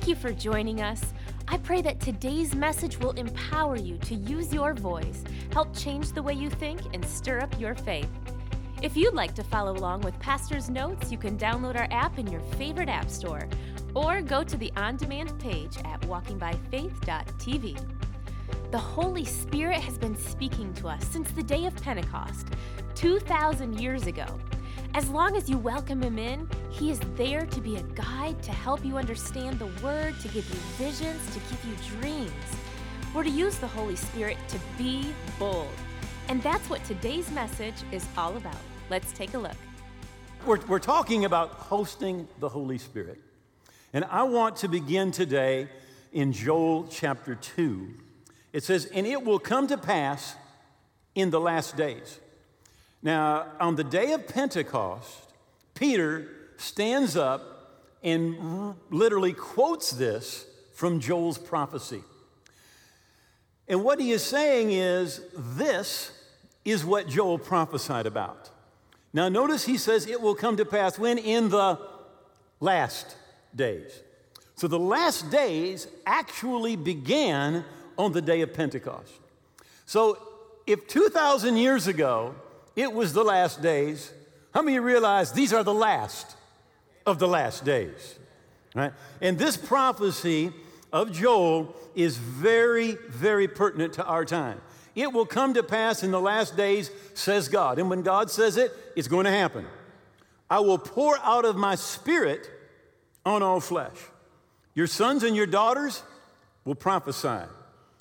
Thank you for joining us. I pray that today's message will empower you to use your voice, help change the way you think, and stir up your faith. If you'd like to follow along with Pastor's notes, you can download our app in your favorite app store or go to the on demand page at walkingbyfaith.tv. The Holy Spirit has been speaking to us since the day of Pentecost, 2,000 years ago. As long as you welcome Him in, He is there to be a guide, to help you understand the Word, to give you visions, to give you dreams. We're to use the Holy Spirit to be bold. And that's what today's message is all about. Let's take a look. We're, we're talking about hosting the Holy Spirit. And I want to begin today in Joel chapter 2. It says, And it will come to pass in the last days. Now, on the day of Pentecost, Peter stands up and literally quotes this from Joel's prophecy. And what he is saying is, this is what Joel prophesied about. Now, notice he says it will come to pass when? In the last days. So the last days actually began on the day of Pentecost. So if 2,000 years ago it was the last days, how many realize these are the last of the last days? Right? And this prophecy of Joel is very, very pertinent to our time. It will come to pass in the last days, says God. And when God says it, it's going to happen. I will pour out of my spirit on all flesh. Your sons and your daughters will prophesy.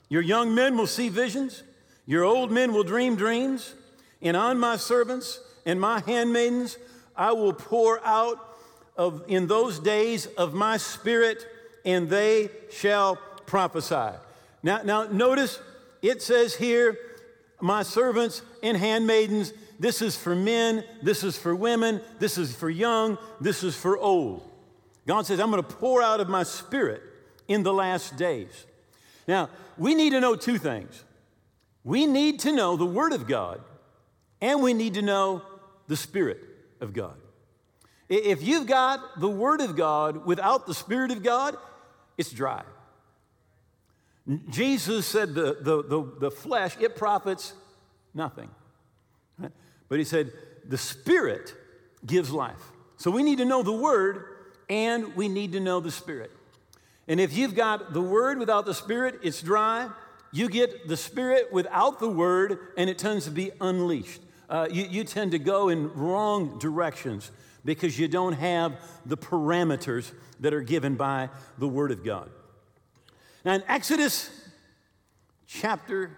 Your young men will see visions. Your old men will dream dreams. And on my servants and my handmaidens, I will pour out of in those days of my spirit, and they shall prophesy. Now, now notice it says here, my servants and handmaidens, this is for men, this is for women, this is for young, this is for old. God says, I'm going to pour out of my spirit in the last days. Now, we need to know two things. We need to know the Word of God, and we need to know the Spirit of God. If you've got the Word of God without the Spirit of God, it's dry. Jesus said the, the, the, the flesh, it profits nothing. But he said the Spirit gives life. So we need to know the Word and we need to know the Spirit. And if you've got the Word without the Spirit, it's dry. You get the Spirit without the Word, and it tends to be unleashed. Uh, you, you tend to go in wrong directions because you don't have the parameters that are given by the Word of God. Now, in Exodus chapter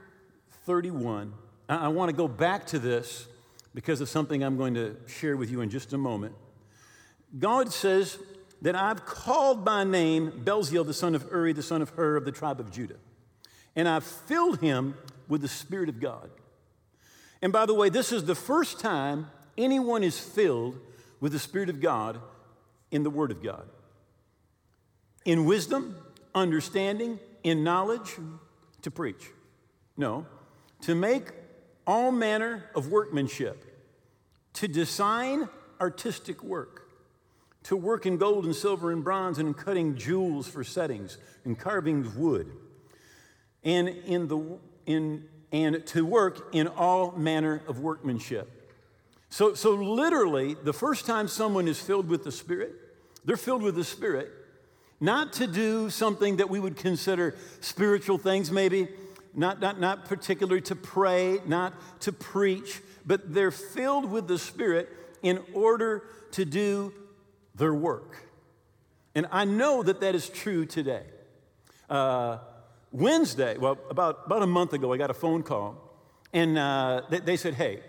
31, I, I want to go back to this because of something I'm going to share with you in just a moment. God says that I've called by name Bezalel, the son of Uri, the son of Hur of the tribe of Judah, and I've filled him with the Spirit of God. And by the way, this is the first time anyone is filled with the Spirit of God in the Word of God. In wisdom, understanding, in knowledge to preach. No, to make all manner of workmanship, to design artistic work, to work in gold and silver and bronze and in cutting jewels for settings and carving wood, and in the in and to work in all manner of workmanship. So, so literally, the first time someone is filled with the Spirit, they're filled with the Spirit not to do something that we would consider spiritual things, maybe, not, not, not particularly to pray, not to preach, but they're filled with the Spirit in order to do their work. And I know that that is true today. Uh, Wednesday, well, about, about a month ago, I got a phone call, and uh, they, they, said, Hey,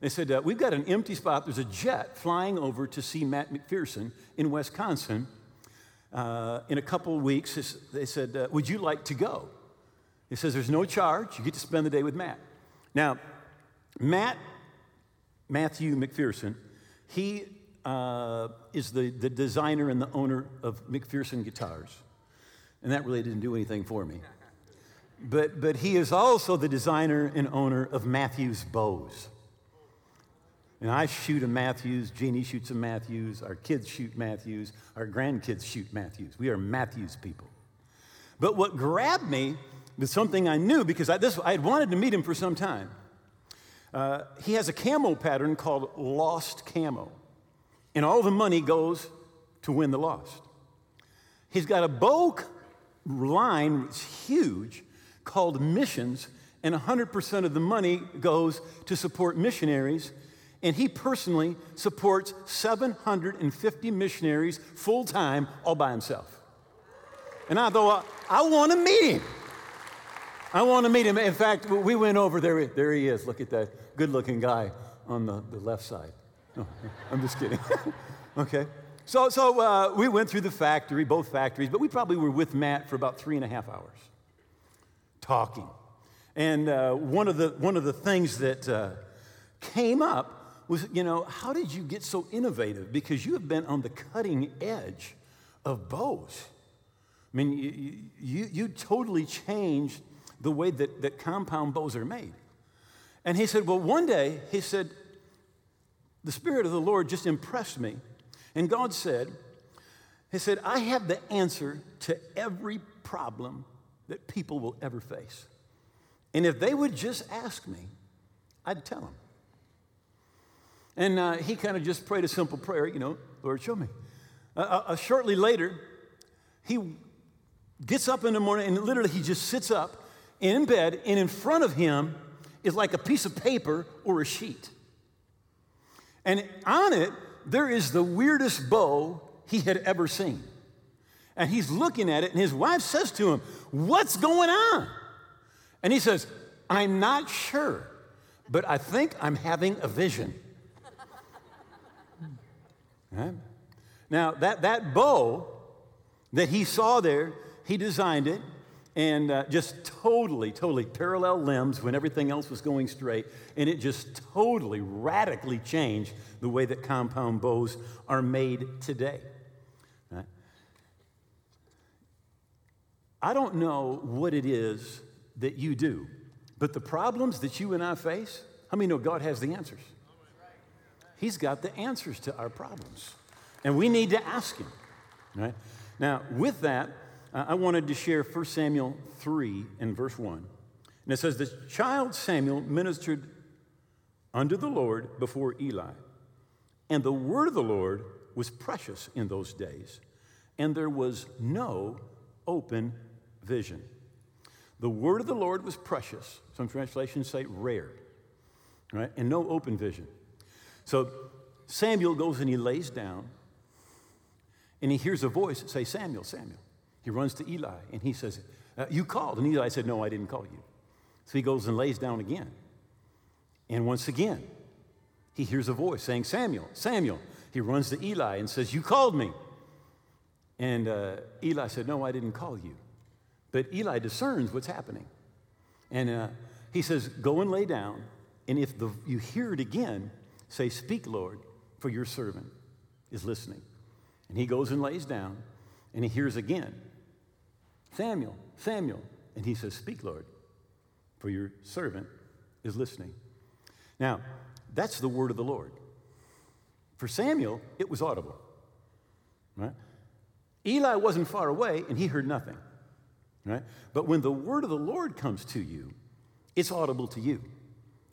they said, uh, We've got an empty spot. There's a jet flying over to see Matt McPherson in Wisconsin uh, in a couple of weeks, they said, uh, Would you like to go? He says, There's no charge. You get to spend the day with Matt. Now, Matt, Matthew McPherson, he uh, is the, the designer and the owner of McPherson Guitars. And that really didn't do anything for me. But, but he is also the designer and owner of Mathews Bows. And I shoot a Mathews, Jeannie shoots a Mathews, our kids shoot Mathews, our grandkids shoot Mathews. We are Mathews people. But what grabbed me was something I knew because I, this, I had wanted to meet him for some time. Uh, he has a camo pattern called Lost Camo, and all the money goes to win the lost. He's got a bow line, it's huge, called Missions, and 100% of the money goes to support missionaries. And he personally supports 750 missionaries full time, all by himself. And I thought, I want to meet him. I want to meet him. In fact, we went over there. There he is. Look at that good looking guy on the, the left side. No, I'm just kidding. okay. So, so uh, we went through the factory, both factories, but we probably were with Matt for about three and a half hours talking. And uh, one, of the, one of the things that uh, came up was, you know, how did you get so innovative? Because you have been on the cutting edge of bows. I mean, you, you, you totally changed the way that, that compound bows are made. And he said, Well, one day, he said, the Spirit of the Lord just impressed me. And God said, He said, I have the answer to every problem that people will ever face. And if they would just ask me, I'd tell them. And uh, he kind of just prayed a simple prayer, you know, Lord, show me. Uh, uh, shortly later, he gets up in the morning and literally he just sits up in bed, and in front of him is like a piece of paper or a sheet. And on it, there is the weirdest bow he had ever seen. And he's looking at it, and his wife says to him, What's going on? And he says, I'm not sure, but I think I'm having a vision. right? Now, that, that bow that he saw there, he designed it and uh, just totally, totally parallel limbs when everything else was going straight. And it just totally, radically changed the way that compound bows are made today. Right? I don't know what it is that you do, but the problems that you and I face, how many know God has the answers? He's got the answers to our problems. And we need to ask Him. Right? Now, with that, I wanted to share 1 Samuel 3 and verse 1. And it says, The child Samuel ministered unto the Lord before Eli. And the word of the Lord was precious in those days, and there was no open vision. The word of the Lord was precious. Some translations say rare, right? And no open vision. So Samuel goes and he lays down, and he hears a voice say, Samuel, Samuel. He runs to Eli and he says, uh, You called. And Eli said, No, I didn't call you. So he goes and lays down again. And once again, he hears a voice saying, Samuel, Samuel. He runs to Eli and says, You called me. And uh, Eli said, No, I didn't call you. But Eli discerns what's happening. And uh, he says, Go and lay down. And if the, you hear it again, say, Speak, Lord, for your servant is listening. And he goes and lays down, and he hears again. Samuel, Samuel. And he says, Speak, Lord, for your servant is listening. Now, that's the word of the Lord. For Samuel, it was audible. Right? Eli wasn't far away and he heard nothing. Right? But when the word of the Lord comes to you, it's audible to you.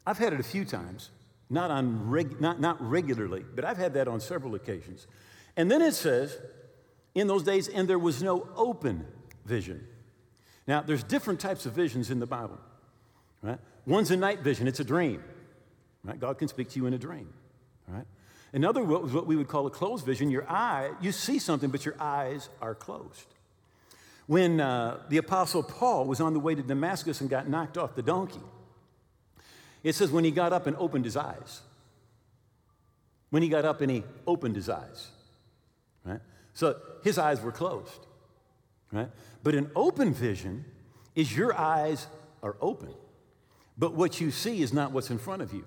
I've had it a few times, not, on reg- not, not regularly, but I've had that on several occasions. And then it says, in those days, and there was no open vision. Now, there's different types of visions in the Bible. Right? One's a night vision, it's a dream. Right? God can speak to you in a dream. Right? Another was what we would call a closed vision. Your eye, you see something, but your eyes are closed. When uh, the Apostle Paul was on the way to Damascus and got knocked off the donkey, it says when he got up and opened his eyes. When he got up and he opened his eyes. Right? So his eyes were closed right? But an open vision is your eyes are open, but what you see is not what's in front of you.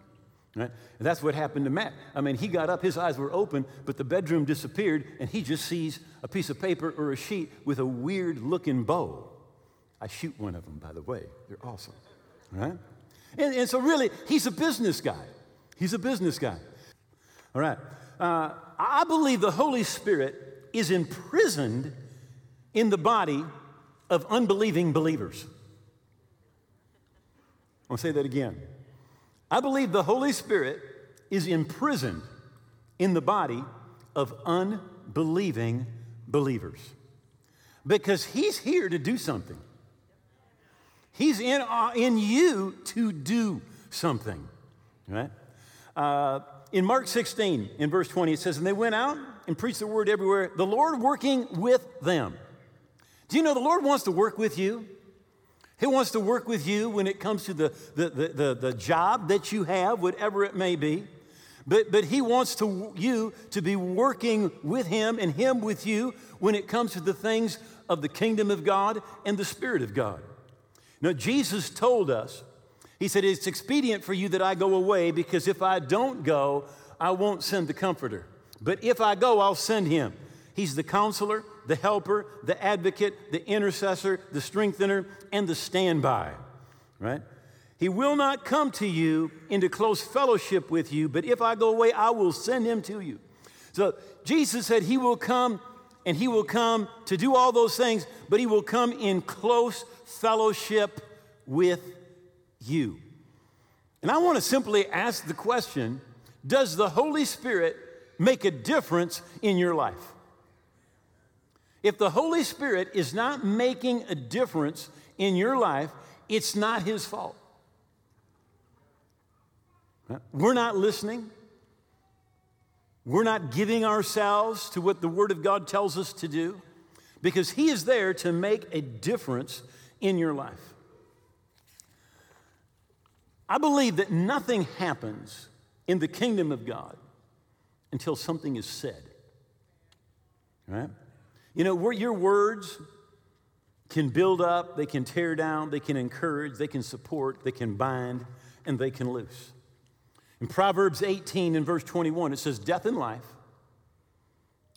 Right? And that's what happened to Matt. I mean, he got up, his eyes were open, but the bedroom disappeared, and he just sees a piece of paper or a sheet with a weird looking bow. I shoot one of them, by the way. They're awesome. Right? And, and so, really, he's a business guy. He's a business guy. All right. Uh, I believe the Holy Spirit is imprisoned in the body of unbelieving believers. I'll say that again. I believe the Holy Spirit is imprisoned in the body of unbelieving believers because He's here to do something. He's in, uh, in you to do something, right? Uh, in Mark 16, in verse 20, it says, And they went out and preached the word everywhere, the Lord working with them. Do you know the Lord wants to work with you? He wants to work with you when it comes to the, the, the, the, the job that you have, whatever it may be. But, but he wants to, you to be working with him and him with you when it comes to the things of the kingdom of God and the Spirit of God. Now, Jesus told us, He said, It's expedient for you that I go away because if I don't go, I won't send the Comforter. But if I go, I'll send Him. He's the counselor, the helper, the advocate, the intercessor, the strengthener, and the standby, right? He will not come to you into close fellowship with you, but if I go away, I will send him to you. So Jesus said he will come and he will come to do all those things, but he will come in close fellowship with you. And I want to simply ask the question Does the Holy Spirit make a difference in your life? If the Holy Spirit is not making a difference in your life, it's not His fault. We're not listening. We're not giving ourselves to what the Word of God tells us to do because He is there to make a difference in your life. I believe that nothing happens in the kingdom of God until something is said. Right? You know, your words can build up, they can tear down, they can encourage, they can support, they can bind, and they can loose. In Proverbs 18 and verse 21, it says, Death and life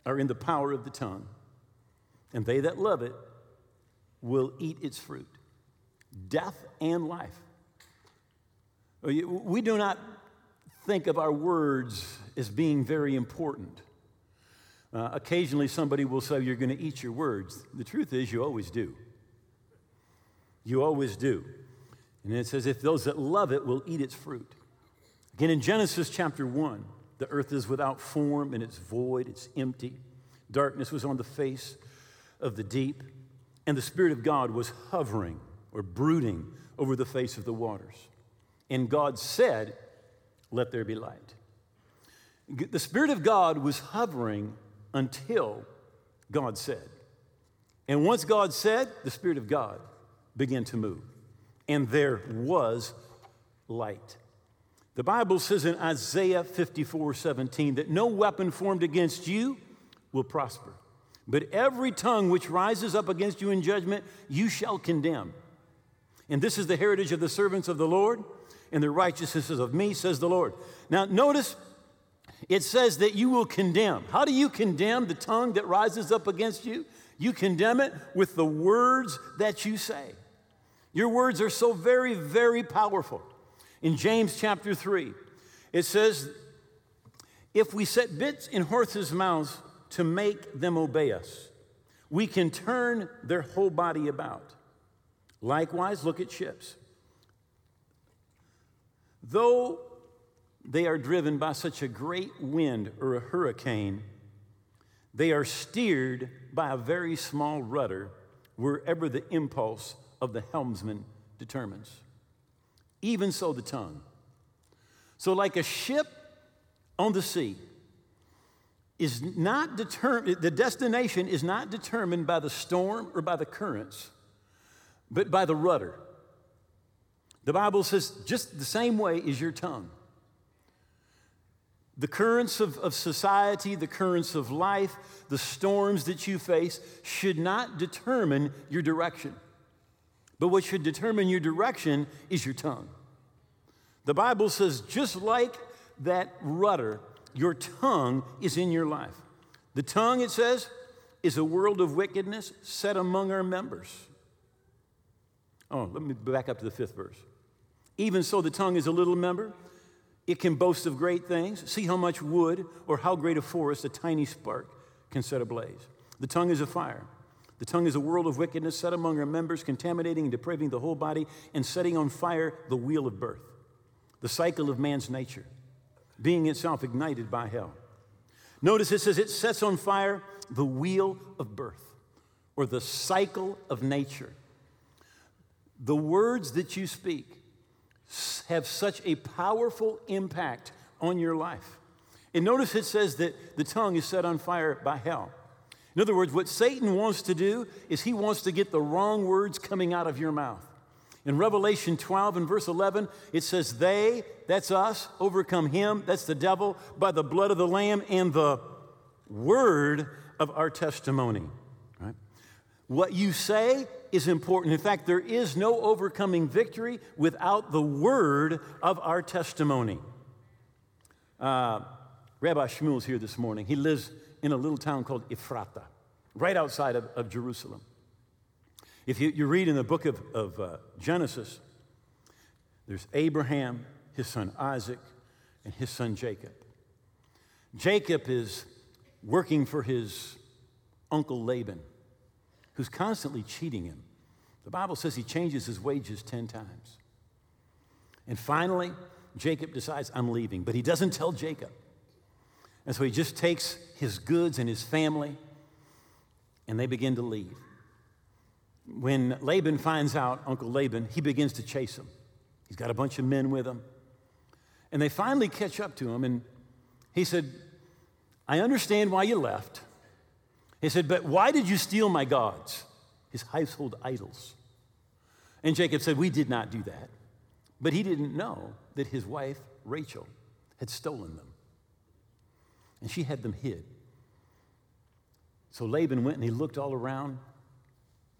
are in the power of the tongue, and they that love it will eat its fruit. Death and life. We do not think of our words as being very important. Uh, occasionally, somebody will say, You're going to eat your words. The truth is, you always do. You always do. And it says, If those that love it will eat its fruit. Again, in Genesis chapter 1, the earth is without form and it's void, it's empty. Darkness was on the face of the deep, and the Spirit of God was hovering or brooding over the face of the waters. And God said, Let there be light. The Spirit of God was hovering until God said. And once God said, the Spirit of God began to move. And there was light. The Bible says in Isaiah 54 17 that no weapon formed against you will prosper, but every tongue which rises up against you in judgment, you shall condemn. And this is the heritage of the servants of the Lord, and the righteousness of me, says the Lord. Now, notice it says that you will condemn. How do you condemn the tongue that rises up against you? You condemn it with the words that you say. Your words are so very, very powerful. In James chapter 3, it says, If we set bits in horses' mouths to make them obey us, we can turn their whole body about. Likewise, look at ships. Though they are driven by such a great wind or a hurricane, they are steered by a very small rudder wherever the impulse of the helmsman determines. Even so, the tongue. So, like a ship on the sea, is not determined, the destination is not determined by the storm or by the currents, but by the rudder. The Bible says just the same way is your tongue. The currents of, of society, the currents of life, the storms that you face should not determine your direction. But what should determine your direction is your tongue. The Bible says, just like that rudder, your tongue is in your life. The tongue, it says, is a world of wickedness set among our members. Oh, let me back up to the fifth verse. Even so, the tongue is a little member It can boast of great things. See how much wood or how great a forest a tiny spark can set ablaze. The tongue is a fire. The tongue is a world of wickedness set among our members, contaminating and depraving the whole body and setting on fire the wheel of birth, the cycle of man's nature, being itself ignited by hell. Notice it says it sets on fire the wheel of birth or the cycle of nature. The words that you speak have such a powerful impact on your life. And notice it says that the tongue is set on fire by hell. In other words, what Satan wants to do is he wants to get the wrong words coming out of your mouth. In Revelation 12 and verse 11, it says, They, that's us, overcome him, that's the devil, by the blood of the Lamb and the word of our testimony. Right? What you say is important. In fact, there is no overcoming victory without the word of our testimony. Uh, Rabbi Shmuel's here this morning. He lives in a little town called Ephrata, right outside of, of Jerusalem. If you, you, read in the book of, of uh, Genesis, there's Abraham, his son Isaac, and his son Jacob. Jacob is working for his uncle Laban, who's constantly cheating him. The Bible says he changes his wages 10 times. And finally, Jacob decides, I'm leaving, but he doesn't tell Jacob. And so he just takes his goods and his family, and they begin to leave. When Laban finds out, Uncle Laban, he begins to chase him. He's got a bunch of men with him. And they finally catch up to him, and he said, I understand why you left. He said, But why did you steal my gods, his household idols? And Jacob said, We did not do that. But he didn't know that his wife, Rachel, had stolen them. And she had them hid. So Laban went and he looked all around,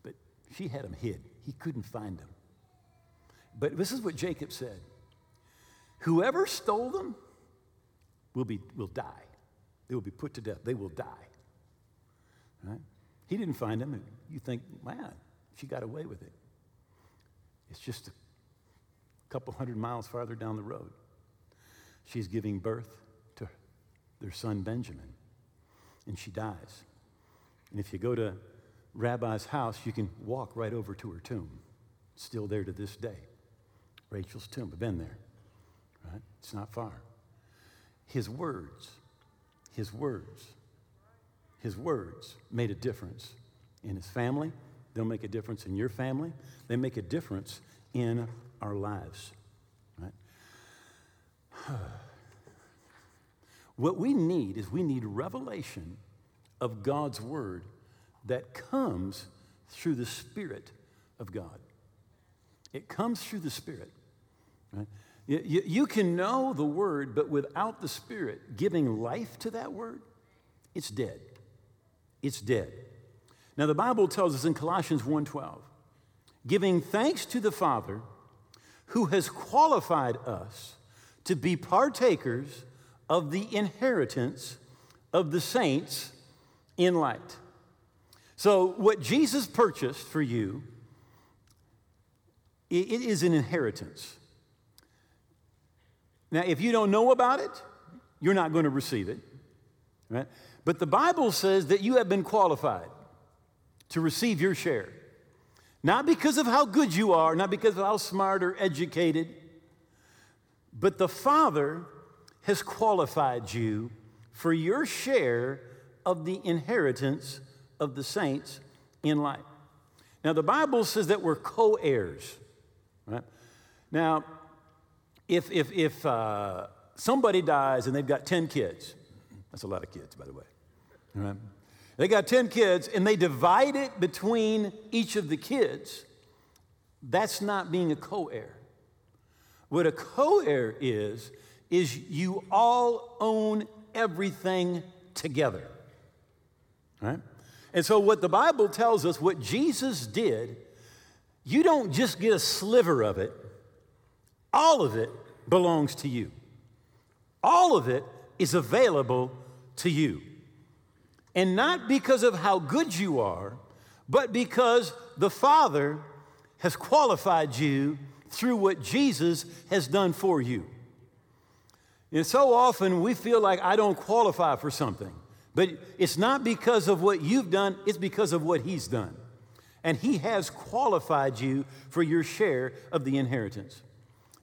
but she had them hid. He couldn't find them. But this is what Jacob said Whoever stole them will, be, will die. They will be put to death. They will die. Right? He didn't find them. You think, man, she got away with it. It's just a couple hundred miles farther down the road. She's giving birth to their son Benjamin, and she dies. And if you go to Rabbi's house, you can walk right over to her tomb. still there to this day. Rachel's tomb. I've been there. Right? It's not far. His words his words, his words made a difference in his family. They'll make a difference in your family. They make a difference in our lives. Right? what we need is we need revelation of God's word that comes through the Spirit of God. It comes through the Spirit. Right? You, you can know the word, but without the Spirit giving life to that word, it's dead. It's dead. Now the Bible tells us in Colossians 1:12, giving thanks to the Father who has qualified us to be partakers of the inheritance of the saints in light. So what Jesus purchased for you it is an inheritance. Now, if you don't know about it, you're not going to receive it. Right? But the Bible says that you have been qualified to receive your share. Not because of how good you are, not because of how smart or educated, but the Father has qualified you for your share of the inheritance of the saints in life. Now, the Bible says that we're co heirs. Right? Now, if, if, if uh, somebody dies and they've got 10 kids, that's a lot of kids, by the way. Right? They got 10 kids and they divide it between each of the kids. That's not being a co heir. What a co heir is, is you all own everything together. Right? And so, what the Bible tells us, what Jesus did, you don't just get a sliver of it, all of it belongs to you. All of it is available to you. And not because of how good you are, but because the Father has qualified you through what Jesus has done for you. And so often we feel like I don't qualify for something. But it's not because of what you've done, it's because of what He's done. And He has qualified you for your share of the inheritance.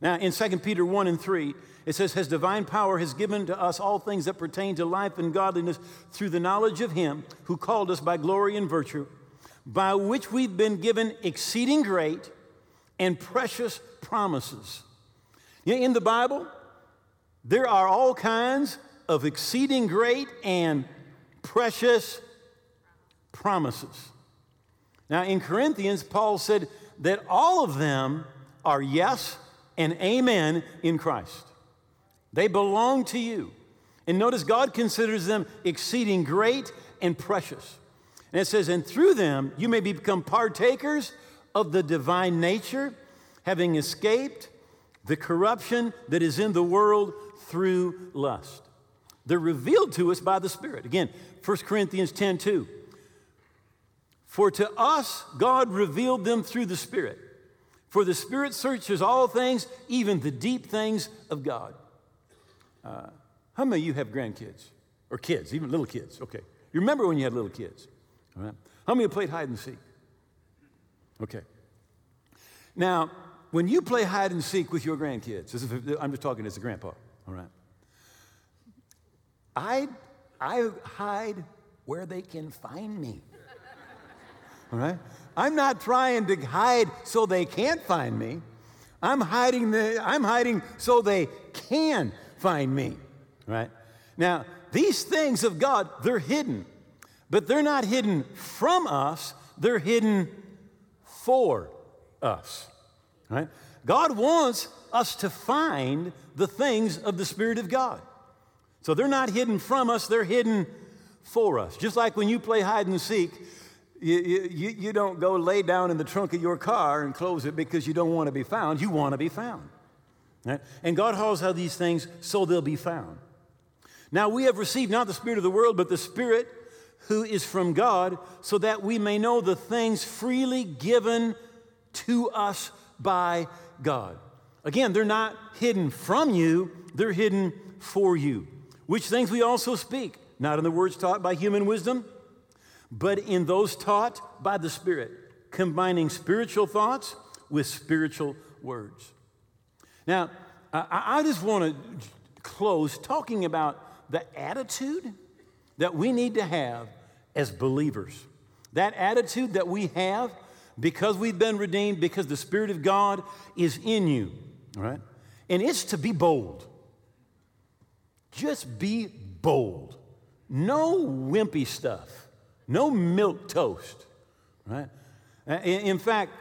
Now, in 2 Peter 1 and 3, it says, His divine power has given to us all things that pertain to life and godliness through the knowledge of Him who called us by glory and virtue, by which we've been given exceeding great and precious promises. In the Bible, there are all kinds of exceeding great and precious promises. Now, in Corinthians, Paul said that all of them are yes and amen in Christ. They belong to you. And notice God considers them exceeding great and precious. And it says, and through them you may become partakers of the divine nature, having escaped the corruption that is in the world through lust. They're revealed to us by the Spirit. Again, 1 Corinthians 10 2. For to us, God revealed them through the Spirit. For the Spirit searches all things, even the deep things of God. Uh, how many of you have grandkids? Or kids, even little kids? Okay. You remember when you had little kids? All right. How many played hide and seek? Okay. Now, when you play hide and seek with your grandkids, I'm just talking as a grandpa, all right? I, I hide where they can find me. All right? I'm not trying to hide so they can't find me. I'm hiding, the, I'm hiding so they can find me. Right? Now, these things of God, they're hidden, but they're not hidden from us, they're hidden for us. Right? God wants us to find the things of the Spirit of God. So they're not hidden from us, they're hidden for us. Just like when you play hide and seek, you, you, you don't go lay down in the trunk of your car and close it because you don't want to be found. You want to be found. Right? And God hauls out these things so they'll be found. Now we have received not the Spirit of the world, but the Spirit who is from God, so that we may know the things freely given to us by God. Again, they're not hidden from you, they're hidden for you which things we also speak, not in the words taught by human wisdom, but in those taught by the Spirit, combining spiritual thoughts with spiritual words. Now, I, just want to close talking about the attitude that we need to have as believers. That attitude that we have because we've been redeemed, because the Spirit of God is in you, right? And it's to be bold. Just be bold. No wimpy stuff. No milk toast, right? In fact,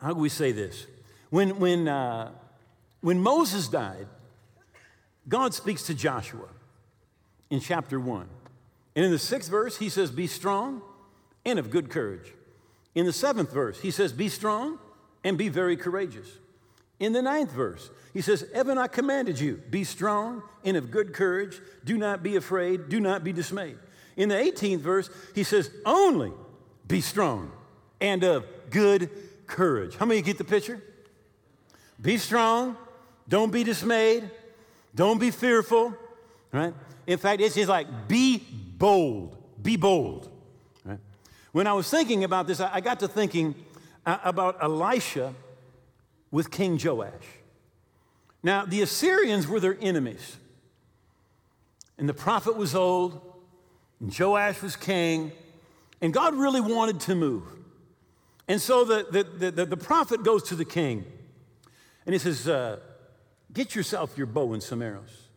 how do we say this? When, when, uh, when Moses died, God speaks to Joshua in chapter 1. And in the sixth verse, he says, Be strong and of good courage. In the seventh verse, he says, Be strong and be very courageous. In the ninth verse, he says, Evan, I commanded you, be strong and of good courage. Do not be afraid. Do not be dismayed. In the 18th verse, he says, Only be strong and of good courage. How many get the picture? Be strong. Don't be dismayed. Don't be fearful. Right? In fact, it's just like, be bold. Be bold. Right? When I was thinking about this, I got to thinking uh, about Elisha with King Joash. Now, the Assyrians were their enemies. And the prophet was old, and Joash was king, and God really wanted to move. And so the, the, the, the prophet goes to the king, and he says, uh, Get yourself your bow and some arrows.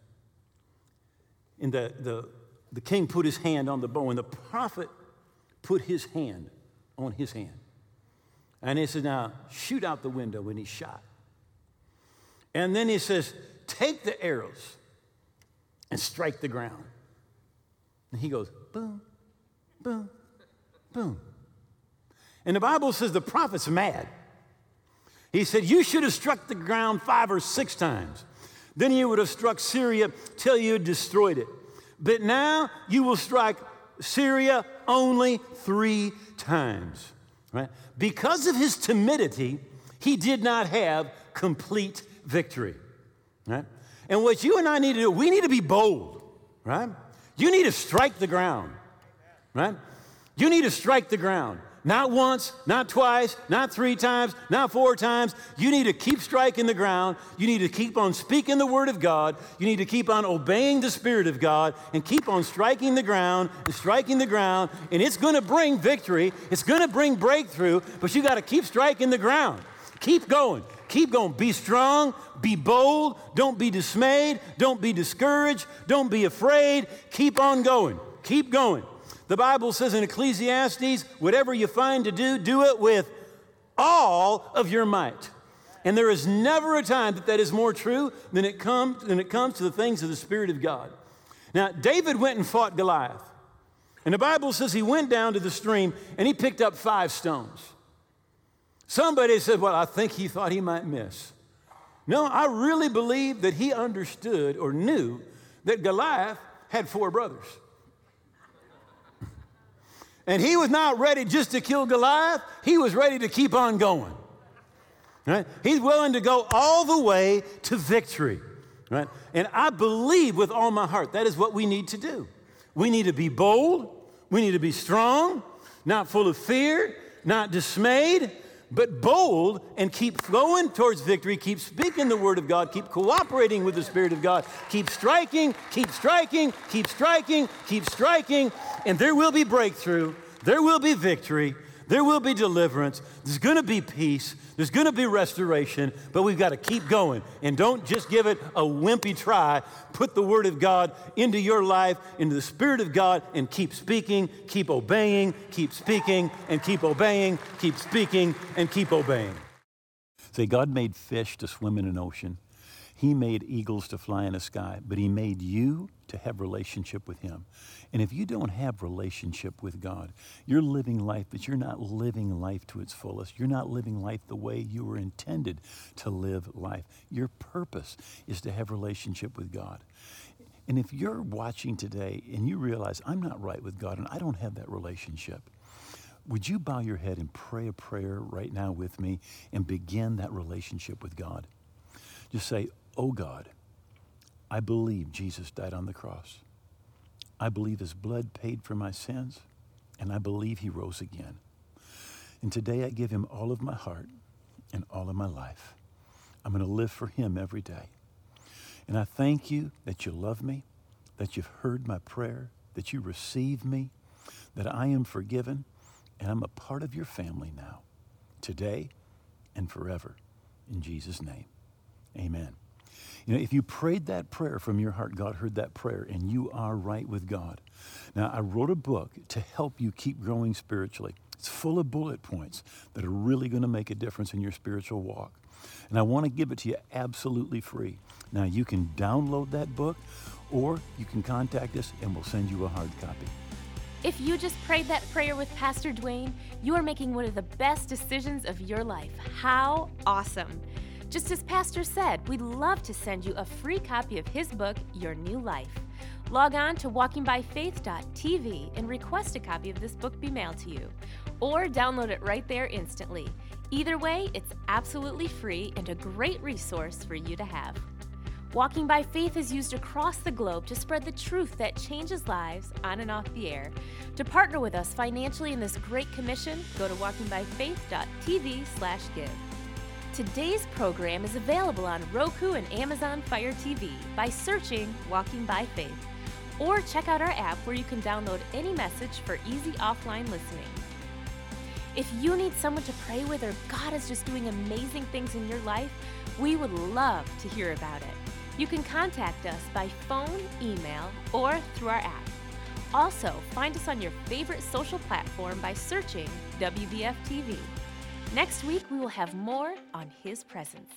And the, the, the king put his hand on the bow, and the prophet put his hand on his hand. And he says, Now shoot out the window, and he shot. And then he says, Take the arrows and strike the ground. And he goes, Boom, boom, boom. And the Bible says the prophet's mad. He said, You should have struck the ground five or six times. Then you would have struck Syria till you had destroyed it. But now you will strike Syria only three times. Right? Because of his timidity, he did not have complete victory. Right? And what you and I need to do, we need to be bold, right? You need to strike the ground, right? You need to strike the ground. Not once, not twice, not three times, not four times. You need to keep striking the ground. You need to keep on speaking the word of God. You need to keep on obeying the Spirit of God and keep on striking the ground and striking the ground. And it's going to bring victory, it's going to bring breakthrough, but you got to keep striking the ground. Keep going. Keep going. Be strong. Be bold. Don't be dismayed. Don't be discouraged. Don't be afraid. Keep on going. Keep going. The Bible says in Ecclesiastes, whatever you find to do, do it with all of your might. And there is never a time that that is more true than it, comes, than it comes to the things of the Spirit of God. Now, David went and fought Goliath. And the Bible says he went down to the stream and he picked up five stones. Somebody said, Well, I think he thought he might miss. No, I really believe that he understood or knew that Goliath had four brothers. And he was not ready just to kill Goliath, he was ready to keep on going. Right? He's willing to go all the way to victory. Right? And I believe with all my heart that is what we need to do. We need to be bold, we need to be strong, not full of fear, not dismayed, but bold and keep going towards victory, keep speaking the word of God, keep cooperating with the Spirit of God, keep striking, keep striking, keep striking, keep striking, and there will be breakthrough, there will be victory, there will be deliverance, there's gonna be peace, there's gonna be restoration, but we've got to keep going. And don't just give it a wimpy try. Put the Word of God into your life, into the Spirit of God, and keep speaking, keep obeying, keep speaking, and keep obeying, keep speaking, and keep obeying. Say, God made fish to swim in an ocean. He made eagles to fly in the sky, but he made you to have relationship with him. And if you don't have relationship with God, you're living life, but you're not living life to its fullest. You're not living life the way you were intended to live life. Your purpose is to have relationship with God. And if you're watching today and you realize I'm not right with God and I don't have that relationship, would you bow your head and pray a prayer right now with me and begin that relationship with God? Just say, Oh God, I believe Jesus died on the cross. I believe his blood paid for my sins, and I believe he rose again. And today I give him all of my heart and all of my life. I'm going to live for him every day. And I thank you that you love me, that you've heard my prayer, that you receive me, that I am forgiven, and I'm a part of your family now, today and forever. In Jesus' name, amen. You know, if you prayed that prayer from your heart, God heard that prayer and you are right with God. Now, I wrote a book to help you keep growing spiritually. It's full of bullet points that are really going to make a difference in your spiritual walk. And I want to give it to you absolutely free. Now, you can download that book or you can contact us and we'll send you a hard copy. If you just prayed that prayer with Pastor Duane, you are making one of the best decisions of your life. How awesome! Just as Pastor said, we'd love to send you a free copy of his book, Your New Life. Log on to walkingbyfaith.tv and request a copy of this book be mailed to you, or download it right there instantly. Either way, it's absolutely free and a great resource for you to have. Walking by Faith is used across the globe to spread the truth that changes lives on and off the air. To partner with us financially in this great commission, go to walkingbyfaith.tv/give. Today's program is available on Roku and Amazon Fire TV by searching Walking by Faith. Or check out our app where you can download any message for easy offline listening. If you need someone to pray with or God is just doing amazing things in your life, we would love to hear about it. You can contact us by phone, email, or through our app. Also, find us on your favorite social platform by searching WBF TV. Next week, we will have more on His presence.